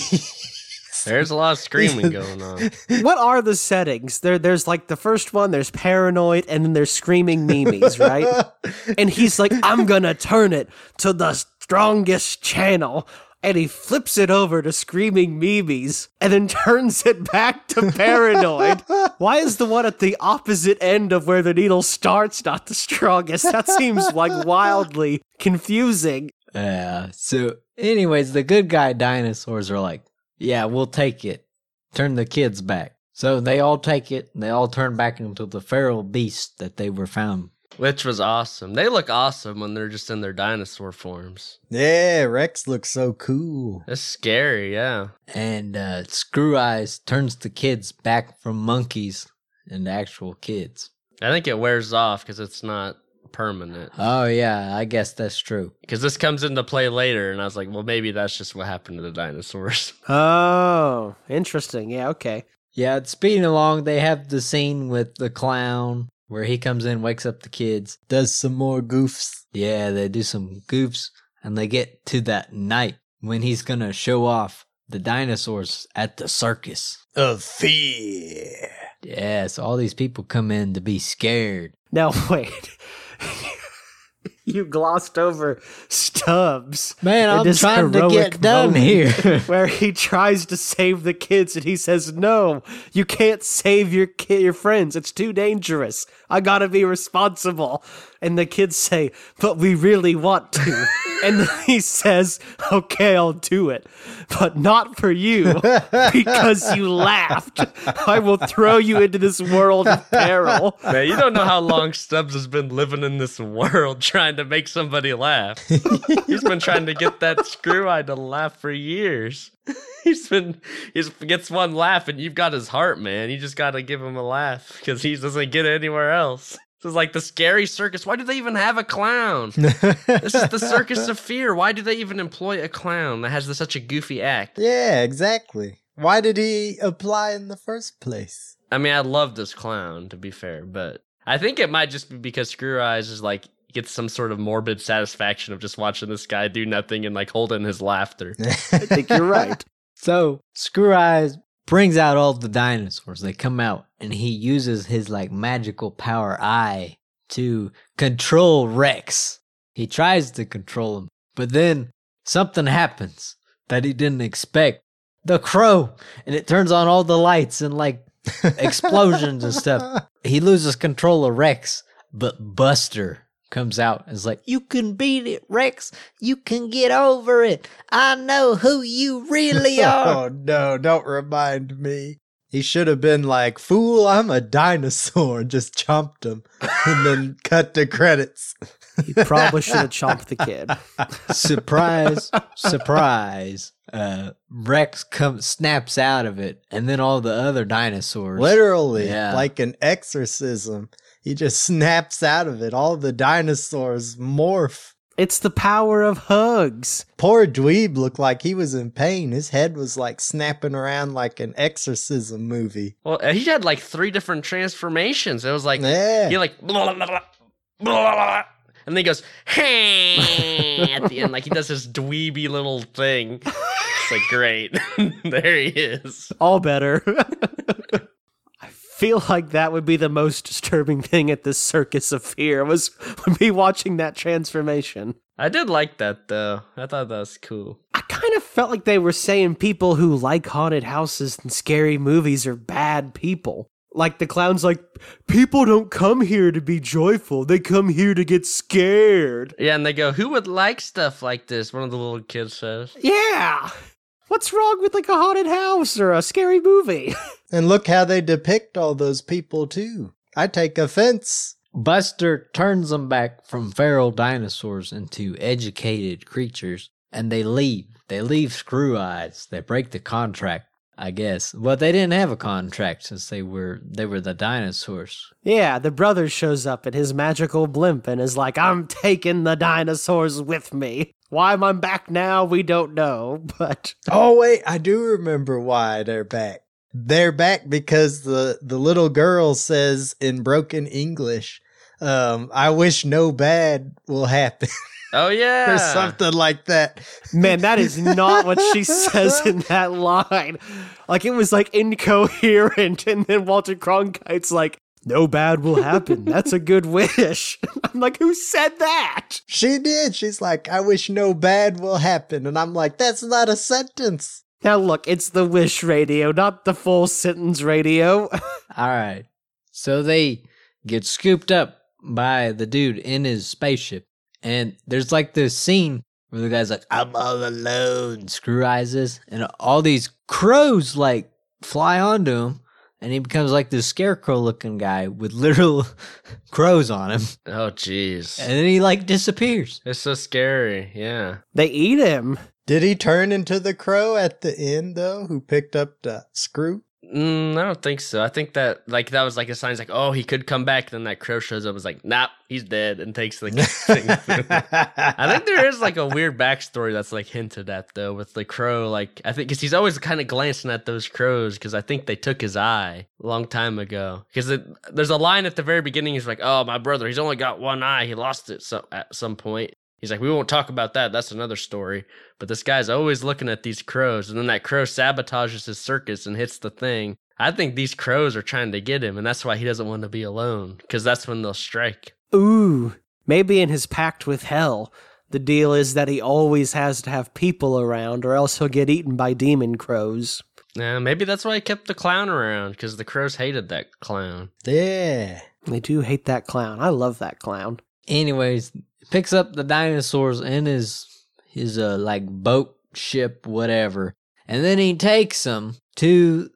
There's a lot of screaming going on. what are the settings? There there's like the first one, there's paranoid, and then there's screaming memes, right? And he's like, I'm gonna turn it to the strongest channel. And he flips it over to screaming memes and then turns it back to paranoid. Why is the one at the opposite end of where the needle starts not the strongest? That seems like wildly confusing. Yeah. So, anyways, the good guy dinosaurs are like, yeah, we'll take it. Turn the kids back. So they all take it and they all turn back into the feral beast that they were found. Which was awesome. They look awesome when they're just in their dinosaur forms. yeah, Rex looks so cool. It's scary, yeah. And uh, Screw Eyes turns the kids back from monkeys into actual kids. I think it wears off because it's not permanent. Oh, yeah, I guess that's true. Because this comes into play later, and I was like, well, maybe that's just what happened to the dinosaurs. Oh, interesting. Yeah, okay. Yeah, it's speeding along. They have the scene with the clown where he comes in, wakes up the kids. Does some more goofs. Yeah, they do some goofs and they get to that night when he's gonna show off the dinosaurs at the circus. Of fear. Yeah, so all these people come in to be scared. Now, wait. you glossed over Stubbs. Man, I'm trying to get done here. where he tries to save the kids and he says, No, you can't save your ki- your friends. It's too dangerous. I gotta be responsible. And the kids say, But we really want to. and he says, Okay, I'll do it. But not for you, because you laughed. I will throw you into this world of peril. Man, you don't know how long Stubbs has been living in this world trying to make somebody laugh. He's been trying to get that screw eye to laugh for years. He's been he gets one laugh and you've got his heart, man. You just got to give him a laugh because he doesn't get it anywhere else. This is like the scary circus. Why do they even have a clown? This is the circus of fear. Why do they even employ a clown that has such a goofy act? yeah, exactly. Why did he apply in the first place? I mean, I love this clown, to be fair, but I think it might just be because Screw Eyes is like gets some sort of morbid satisfaction of just watching this guy do nothing and like holding his laughter. I think you're right. So Screw Eyes brings out all the dinosaurs. They come out and he uses his like magical power eye to control Rex. He tries to control him, but then something happens that he didn't expect. The crow, and it turns on all the lights and like explosions and stuff. He loses control of Rex, but Buster comes out and is like, You can beat it, Rex. You can get over it. I know who you really are. oh no, don't remind me. He should have been like, Fool, I'm a dinosaur, and just chomped him and then cut the credits. He probably should have chomped the kid. surprise, surprise. Uh, Rex comes snaps out of it, and then all the other dinosaurs. Literally, Yeah. like an exorcism. He just snaps out of it. All the dinosaurs morph. It's the power of hugs. Poor Dweeb looked like he was in pain. His head was like snapping around like an exorcism movie. Well, he had like three different transformations. It was like yeah. he like blah, blah, blah, blah, blah, blah, and then he goes "Hey," at the end, like he does this dweeby little thing. It's like great. there he is. All better. I feel like that would be the most disturbing thing at this circus of fear was would be watching that transformation. I did like that though. I thought that was cool. I kind of felt like they were saying people who like haunted houses and scary movies are bad people. Like the clown's like, people don't come here to be joyful. They come here to get scared. Yeah, and they go, "Who would like stuff like this?" One of the little kids says. Yeah. What's wrong with like a haunted house or a scary movie? And look how they depict all those people too. I take offense. Buster turns them back from feral dinosaurs into educated creatures, and they leave. They leave Screw Eyes. They break the contract, I guess. But they didn't have a contract since they were they were the dinosaurs. yeah, the brother shows up in his magical blimp and is like, I'm taking the dinosaurs with me. Why am I'm back now, we don't know, but Oh wait, I do remember why they're back. They're back because the the little girl says in broken English, um, "I wish no bad will happen," Oh yeah, or something like that. man, that is not what she says in that line. Like it was like incoherent, and then Walter Cronkite's like, no bad will happen. That's a good wish. I'm like, who said that? She did. She's like, "I wish no bad will happen," and I'm like, "That's not a sentence." Now look, it's the wish radio, not the full sentence radio. All right. So they get scooped up by the dude in his spaceship. And there's like this scene where the guy's like, I'm all alone, screw eyes. And all these crows like fly onto him. And he becomes like this scarecrow looking guy with literal crows on him. Oh jeez, And then he like disappears. it's so scary. Yeah. they eat him. Did he turn into the crow at the end though? Who picked up the screw? Mm, I don't think so. I think that like that was like a sign. Like, oh, he could come back. Then that crow shows up. is like, nah, he's dead, and takes the thing. I think there is like a weird backstory that's like hinted at though with the crow. Like I think because he's always kind of glancing at those crows because I think they took his eye a long time ago. Because there's a line at the very beginning. He's like, "Oh, my brother, he's only got one eye. He lost it so at some point." He's like, "We won't talk about that. That's another story." But this guy's always looking at these crows, and then that crow sabotages his circus and hits the thing. I think these crows are trying to get him, and that's why he doesn't want to be alone because that's when they'll strike. Ooh, maybe in his pact with hell, the deal is that he always has to have people around or else he'll get eaten by demon crows. Yeah, maybe that's why he kept the clown around because the crows hated that clown. yeah. They do hate that clown. I love that clown. Anyways, picks up the dinosaurs in his his uh like boat ship whatever, and then he takes them to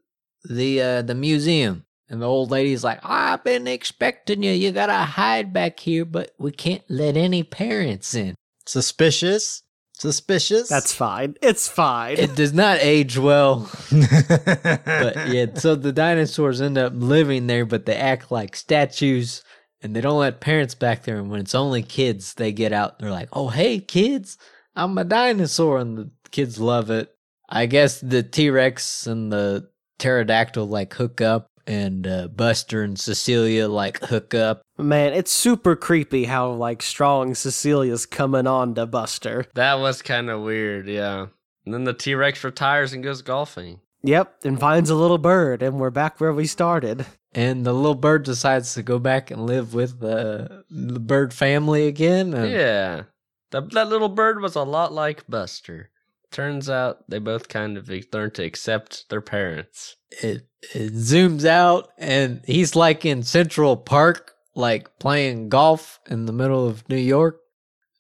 the uh the museum. And the old lady's like, "I've been expecting you. You gotta hide back here, but we can't let any parents in." Suspicious. Suspicious. That's fine. It's fine. It does not age well. but But yeah, so the dinosaurs end up living there, but they act like statues and they don't let parents back there. And when it's only kids, they get out. They're like, oh, hey, kids, I'm a dinosaur. And the kids love it. I guess the T Rex and the pterodactyl like hook up, and uh, Buster and Cecilia like hook up. Man, it's super creepy how like strong Cecilia's coming on to Buster. That was kind of weird, yeah. And then the T Rex retires and goes golfing. Yep, and finds a little bird, and we're back where we started. And the little bird decides to go back and live with the, the bird family again. and- Yeah. That, that little bird was a lot like Buster. Turns out they both kind of learned to accept their parents. it, it zooms out and he's like in Central Park, like playing golf in the middle of New York,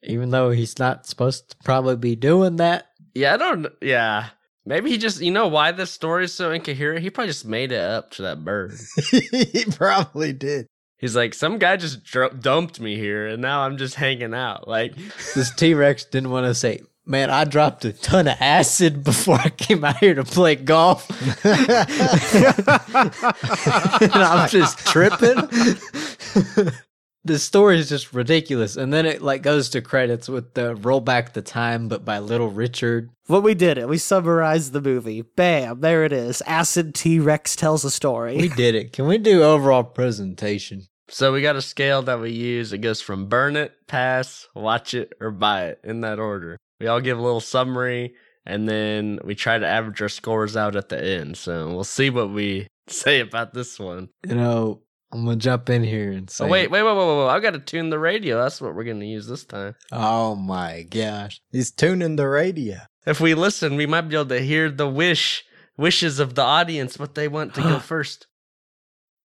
even though he's not supposed to probably be doing that. Yeah, I don't. Yeah, maybe he just. You know why this story is so incoherent? He probably just made it up to that bird. he probably did. He's like, some guy just dr- dumped me here, and now I'm just hanging out. Like, This T Rex didn't want to say, Man, I dropped a ton of acid before I came out here to play golf. and I'm just tripping. The story is just ridiculous. And then it like goes to credits with the roll back the time, but by Little Richard. But we did it. We summarized the movie. Bam, there it is. Acid T Rex tells a story. We did it. Can we do overall presentation? so we got a scale that we use. It goes from burn it, pass, watch it, or buy it in that order. We all give a little summary, and then we try to average our scores out at the end. So we'll see what we say about this one. You know, I'm gonna jump in here and oh, say, Oh, wait, wait, wait, wait, wait, wait. I got to tune the radio. That's what we're going to use this time. Oh my gosh! He's tuning the radio. If we listen, we might be able to hear the wish wishes of the audience, what they want to go first.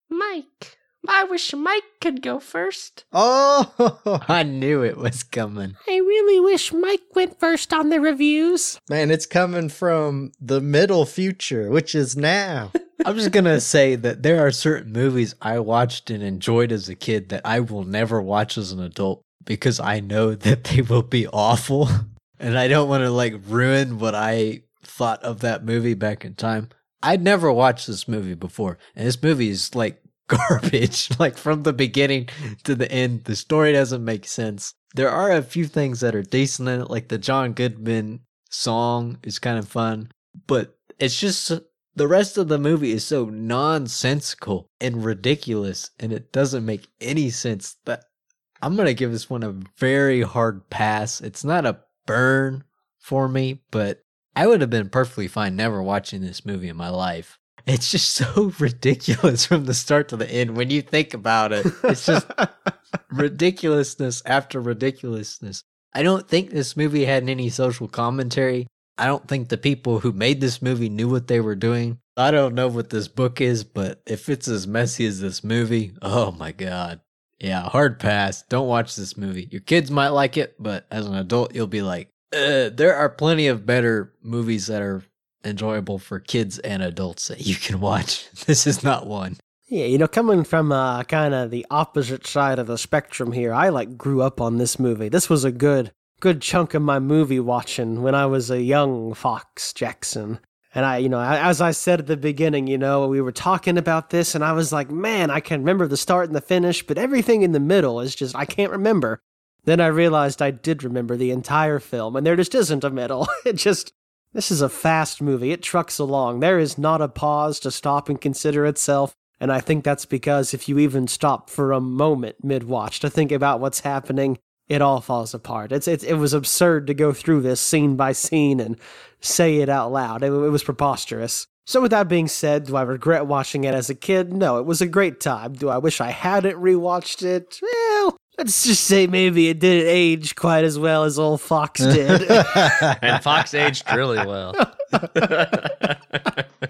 Mike. I wish Mike could go first. Oh I knew it was coming. I really wish Mike went first on the reviews. man, it's coming from the middle future, which is now. I'm just gonna say that there are certain movies I watched and enjoyed as a kid that I will never watch as an adult because I know that they will be awful, and I don't want to like ruin what I thought of that movie back in time. I'd never watched this movie before, and this movie is like garbage, like from the beginning to the end. The story doesn't make sense. There are a few things that are decent in it, like the John Goodman song is kind of fun, but it's just the rest of the movie is so nonsensical and ridiculous, and it doesn't make any sense. That I'm gonna give this one a very hard pass. It's not a burn for me, but I would have been perfectly fine never watching this movie in my life. It's just so ridiculous from the start to the end when you think about it. It's just ridiculousness after ridiculousness. I don't think this movie had any social commentary. I don't think the people who made this movie knew what they were doing. I don't know what this book is, but if it's as messy as this movie, oh my god. Yeah, hard pass. Don't watch this movie. Your kids might like it, but as an adult, you'll be like, there are plenty of better movies that are enjoyable for kids and adults that you can watch. This is not one. Yeah, you know, coming from uh, kind of the opposite side of the spectrum here, I like grew up on this movie. This was a good, good chunk of my movie watching when I was a young Fox Jackson. And I, you know, as I said at the beginning, you know, we were talking about this, and I was like, man, I can remember the start and the finish, but everything in the middle is just, I can't remember. Then I realized I did remember the entire film, and there just isn't a middle. It just, this is a fast movie. It trucks along. There is not a pause to stop and consider itself. And I think that's because if you even stop for a moment mid watch to think about what's happening, it all falls apart. It's, it's it was absurd to go through this scene by scene and say it out loud. It, it was preposterous. So with that being said, do I regret watching it as a kid? No, it was a great time. Do I wish I hadn't rewatched it? Well, let's just say maybe it didn't age quite as well as old Fox did. And Fox aged really well.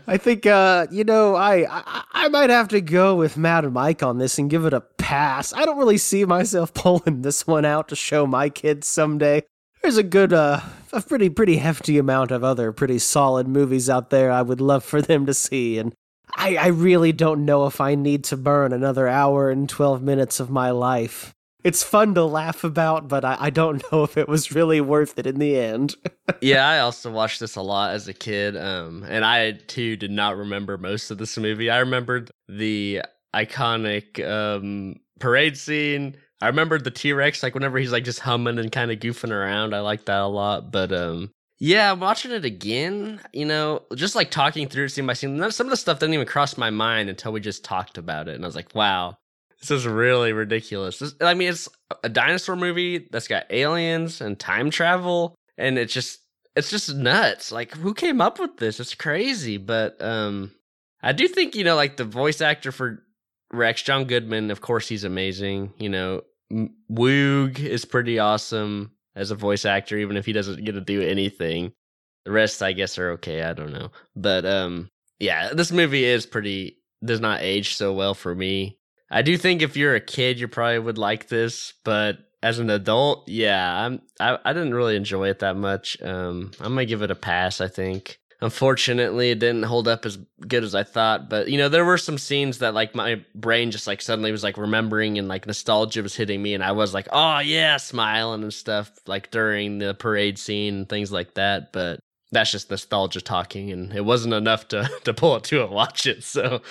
I think uh, you know, I, I I might have to go with Matt and Mike on this and give it a pass. I don't really see myself pulling this one out to show my kids someday. There's a good uh a pretty pretty hefty amount of other pretty solid movies out there I would love for them to see and I, I really don't know if I need to burn another hour and 12 minutes of my life. It's fun to laugh about, but I, I don't know if it was really worth it in the end. yeah, I also watched this a lot as a kid, um, and I too did not remember most of this movie. I remembered the iconic um, parade scene. I remembered the T Rex, like whenever he's like just humming and kind of goofing around. I like that a lot. But um, yeah, I'm watching it again. You know, just like talking through it scene by scene. Some of the stuff didn't even cross my mind until we just talked about it, and I was like, wow. This is really ridiculous. This, I mean, it's a dinosaur movie that's got aliens and time travel, and it's just it's just nuts. Like who came up with this? It's crazy. But um I do think, you know, like the voice actor for Rex, John Goodman, of course he's amazing. You know, Woog is pretty awesome as a voice actor, even if he doesn't get to do anything. The rest I guess are okay, I don't know. But um yeah, this movie is pretty does not age so well for me. I do think if you're a kid, you probably would like this, but as an adult, yeah, I'm I, I didn't really enjoy it that much. Um, I'm gonna give it a pass. I think. Unfortunately, it didn't hold up as good as I thought. But you know, there were some scenes that like my brain just like suddenly was like remembering and like nostalgia was hitting me, and I was like, oh yeah, smiling and stuff like during the parade scene and things like that. But that's just nostalgia talking, and it wasn't enough to to pull it to and watch it. So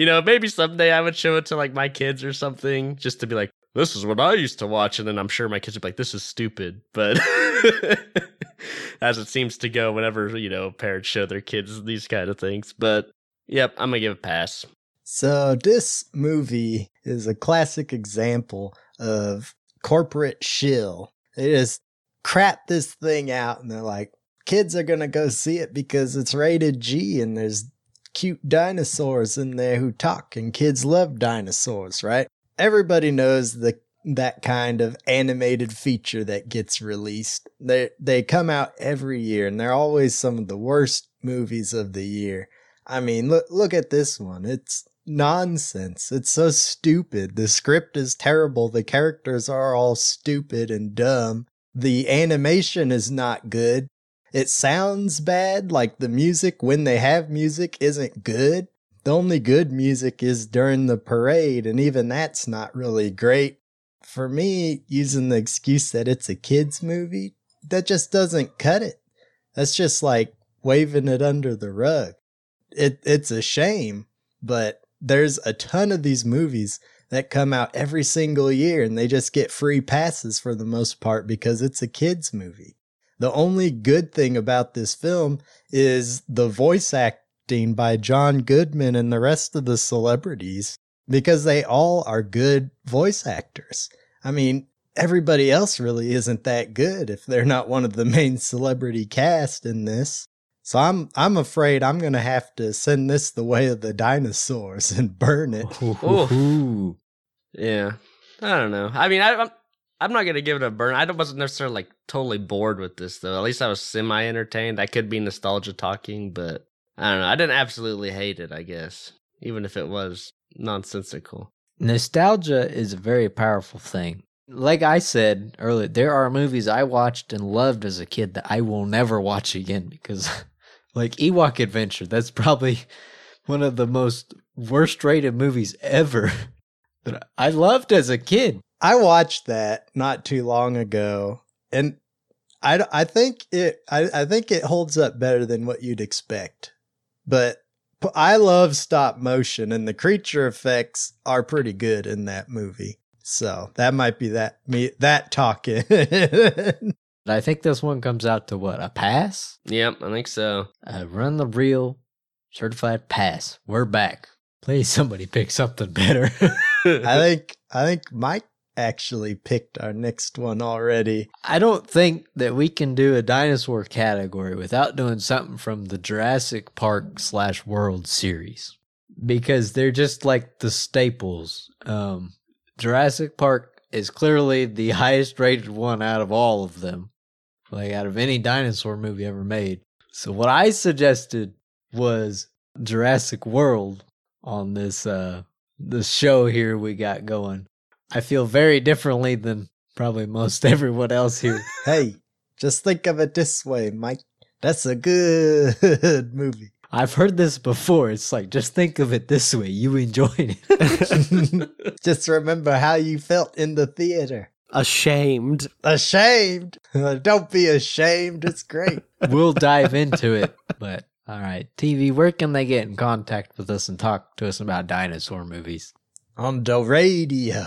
you know, maybe someday I would show it to like my kids or something just to be like, this is what I used to watch. And then I'm sure my kids would be like, this is stupid. But as it seems to go whenever, you know, parents show their kids these kind of things. But yep, I'm going to give it a pass. So this movie is a classic example of corporate shill. They just crap this thing out and they're like, kids are going to go see it because it's rated G and there's cute dinosaurs in there who talk and kids love dinosaurs, right? Everybody knows the that kind of animated feature that gets released. They they come out every year and they're always some of the worst movies of the year. I mean, look look at this one. It's nonsense. It's so stupid. The script is terrible. The characters are all stupid and dumb. The animation is not good. It sounds bad, like the music when they have music isn't good. The only good music is during the parade, and even that's not really great. For me, using the excuse that it's a kids' movie, that just doesn't cut it. That's just like waving it under the rug. It it's a shame, but there's a ton of these movies that come out every single year and they just get free passes for the most part because it's a kids movie. The only good thing about this film is the voice acting by John Goodman and the rest of the celebrities because they all are good voice actors. I mean, everybody else really isn't that good if they're not one of the main celebrity cast in this. So I'm I'm afraid I'm gonna have to send this the way of the dinosaurs and burn it. Ooh. Yeah. I don't know. I mean, I, I'm I'm not gonna give it a burn. I wasn't necessarily like totally bored with this though. At least I was semi entertained. I could be nostalgia talking, but I don't know. I didn't absolutely hate it. I guess even if it was nonsensical. Nostalgia is a very powerful thing. Like I said earlier, there are movies I watched and loved as a kid that I will never watch again because, like Ewok Adventure, that's probably one of the most worst rated movies ever that I loved as a kid. I watched that not too long ago, and I, I think it I, I think it holds up better than what you'd expect. But I love stop motion, and the creature effects are pretty good in that movie. So that might be that me that talking. I think this one comes out to what a pass. Yep, I think so. Uh, run the real certified pass. We're back. Please, somebody pick something better. I think I think Mike actually picked our next one already. I don't think that we can do a dinosaur category without doing something from the Jurassic Park slash World series because they're just like the staples. Um, Jurassic Park is clearly the highest rated one out of all of them, like out of any dinosaur movie ever made. So what I suggested was Jurassic World on this uh this show here we got going. I feel very differently than probably most everyone else here. hey, just think of it this way, Mike. That's a good movie. I've heard this before. It's like, just think of it this way. You enjoyed it. just remember how you felt in the theater. Ashamed. Ashamed. Don't be ashamed. It's great. we'll dive into it. But all right, TV, where can they get in contact with us and talk to us about dinosaur movies? On the radio.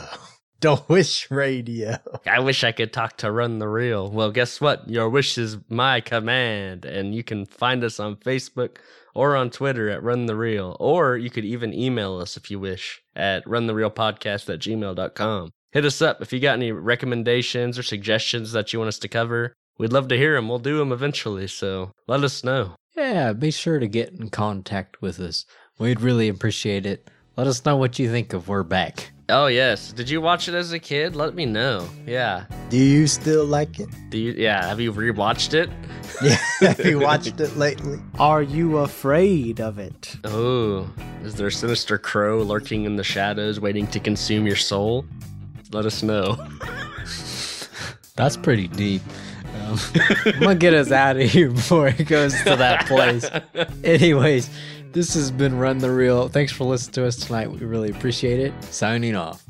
The Wish Radio. I wish I could talk to Run the Reel. Well, guess what? Your wish is my command. And you can find us on Facebook or on Twitter at Run the Reel. Or you could even email us if you wish at runthereelpodcast at gmail.com. Hit us up if you got any recommendations or suggestions that you want us to cover. we'd love to hear them. We'll do them eventually. So let us know. Yeah, be sure to get in contact with us. We'd really appreciate it. Let us know what you think of We're Back. Oh yes, did you watch it as a kid? Let me know. Yeah. Do you still like it? Do you? Yeah. Have you rewatched it? Yeah, have you watched it lately? Are you afraid of it? Oh, is there a sinister crow lurking in the shadows, waiting to consume your soul? Let us know. That's pretty deep. Um, I'm gonna get us out of here before it goes to that place. Anyways, this has been Run the Reel. Thanks for listening to us tonight. We really appreciate it. Signing off.